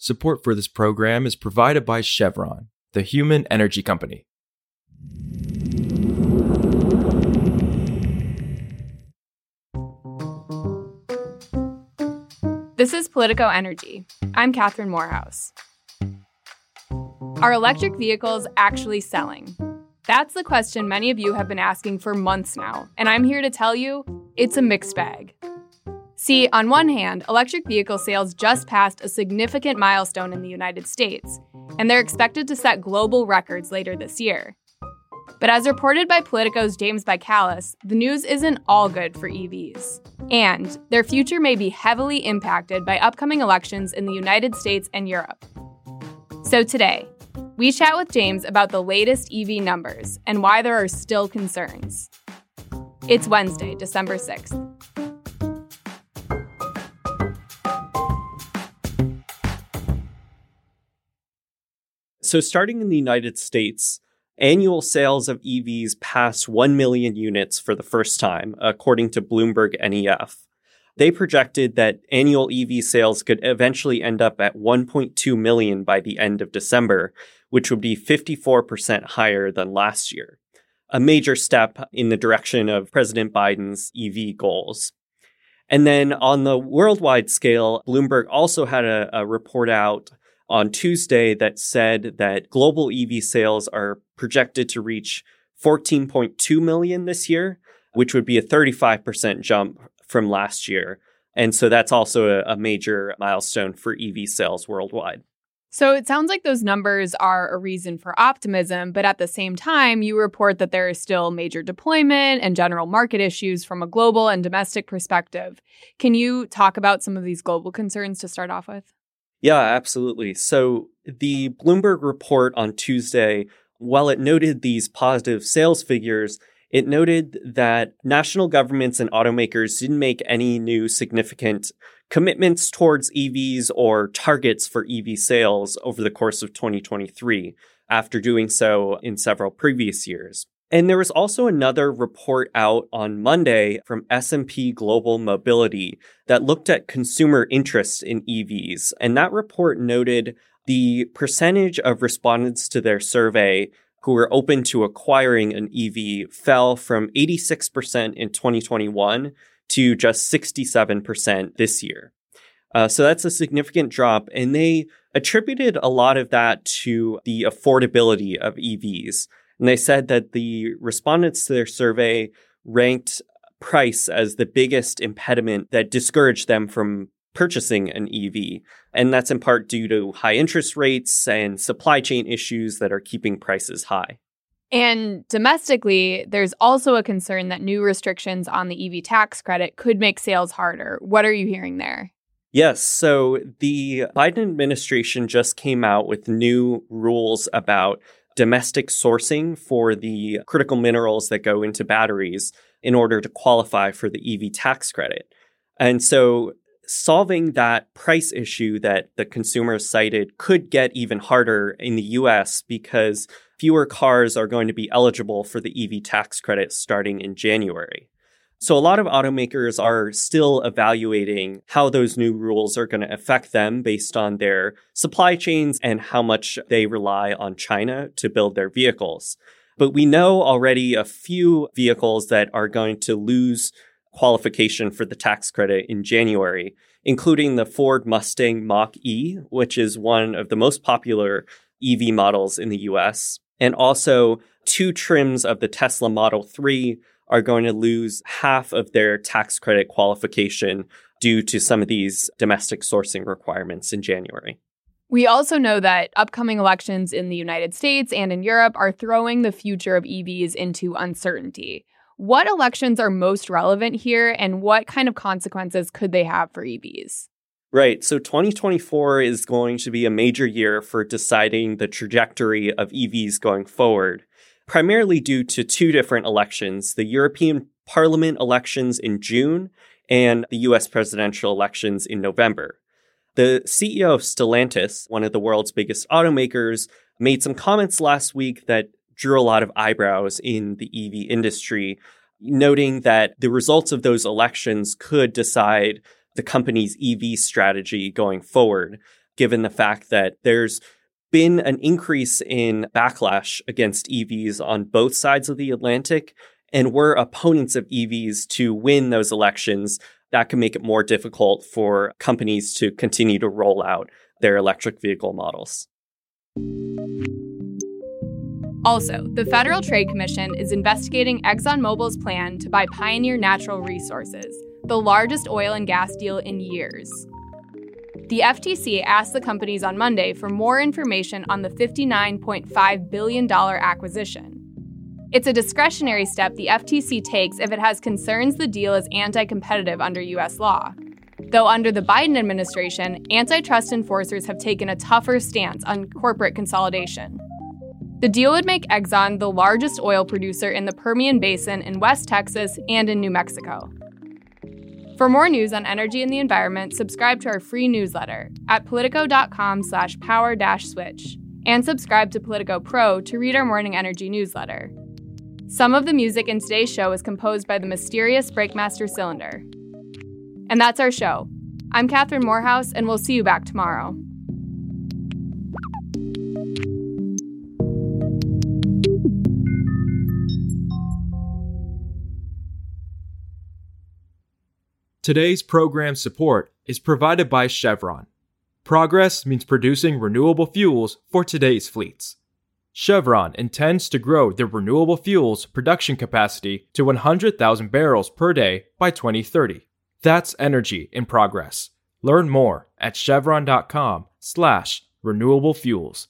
Support for this program is provided by Chevron, the human energy company. This is Politico Energy. I'm Catherine Morehouse. Are electric vehicles actually selling? That's the question many of you have been asking for months now, and I'm here to tell you it's a mixed bag. See, on one hand, electric vehicle sales just passed a significant milestone in the United States, and they're expected to set global records later this year. But as reported by Politico's James Bikales, the news isn't all good for EVs. And their future may be heavily impacted by upcoming elections in the United States and Europe. So today, we chat with James about the latest EV numbers and why there are still concerns. It's Wednesday, December 6th. So, starting in the United States, annual sales of EVs passed 1 million units for the first time, according to Bloomberg NEF. They projected that annual EV sales could eventually end up at 1.2 million by the end of December, which would be 54% higher than last year. A major step in the direction of President Biden's EV goals. And then on the worldwide scale, Bloomberg also had a, a report out on Tuesday that said that global EV sales are projected to reach 14.2 million this year, which would be a 35% jump from last year. And so that's also a, major milestone for EV sales worldwide. So it sounds like those numbers are a reason for optimism, but at the same time, you report that there is still major deployment and general market issues from a global and domestic perspective. Can you talk about some of these global concerns to start off with? Yeah, absolutely. So the Bloomberg report on Tuesday, while it noted these positive sales figures, it noted that national governments and automakers didn't make any new significant commitments towards EVs or targets for EV sales over the course of 2023 after doing so in several previous years. And there was also another report out on Monday from S&P Global Mobility that looked at consumer interest in EVs. And that report noted the percentage of respondents to their survey who were open to acquiring an EV fell from 86% in 2021 to just 67% this year. Uh, so that's a significant drop. And they attributed a lot of that to the affordability of EVs. And they said that the respondents to their survey ranked price as the biggest impediment that discouraged them from purchasing an EV. And that's in part due to high interest rates and supply chain issues that are keeping prices high. And domestically, there's also a concern that new restrictions on the EV tax credit could make sales harder. What are you hearing there? Yes. So the Biden administration just came out with new rules about domestic sourcing for the critical minerals that go into batteries in order to qualify for the EV tax credit. And so solving that price issue that the consumers cited could get even harder in the US because fewer cars are going to be eligible for the EV tax credit starting in January. So a lot of automakers are still evaluating how those new rules are going to affect them based on their supply chains and how much they rely on China to build their vehicles. But we know already a few vehicles that are going to lose qualification for the tax credit in January, including the Ford Mustang Mach E, which is one of the most popular EV models in the US, and also two trims of the Tesla Model 3 are going to lose half of their tax credit qualification due to some of these domestic sourcing requirements in January. We also know that upcoming elections in the United States and in Europe are throwing the future of EVs into uncertainty. What elections are most relevant here, and what kind of consequences could they have for EVs? Right. So 2024 is going to be a major year for deciding the trajectory of EVs going forward primarily due to two different elections the European Parliament elections in June and the US presidential elections in November. The CEO of Stellantis, one of the world's biggest automakers, made some comments last week that drew a lot of eyebrows in the EV industry, noting that the results of those elections could decide the company's EV strategy going forward. given the fact that there's been an increase in backlash against EVs on both sides of the Atlantic. And we're opponents of EVs to win those elections. That can make it more difficult for companies to continue to roll out their electric vehicle models. Also, the Federal Trade Commission is investigating ExxonMobil's plan to buy Pioneer Natural Resources, the largest oil and gas deal in years. The FTC asked the companies on Monday for more information on the $59.5 billion acquisition. It's a discretionary step the FTC takes if it has concerns the deal is anti competitive under U.S. law. Though under the Biden administration, antitrust enforcers have taken a tougher stance on corporate consolidation. The deal would make Exxon the largest oil producer in the Permian Basin in West Texas and in New Mexico. For more news on energy and the environment, subscribe to our free newsletter at politico.com slash power dash switch and subscribe to Politico Pro to read our morning energy newsletter. Some of the music in today's show is composed by the mysterious Breakmaster Cylinder. And that's our show. I'm Catherine Morehouse, and we'll see you back tomorrow. Today's program support is provided by Chevron. Progress means producing renewable fuels for today's fleets. Chevron intends to grow their renewable fuels production capacity to 100,000 barrels per day by 2030. That's energy in progress. Learn more at chevron.com/slash renewable fuels.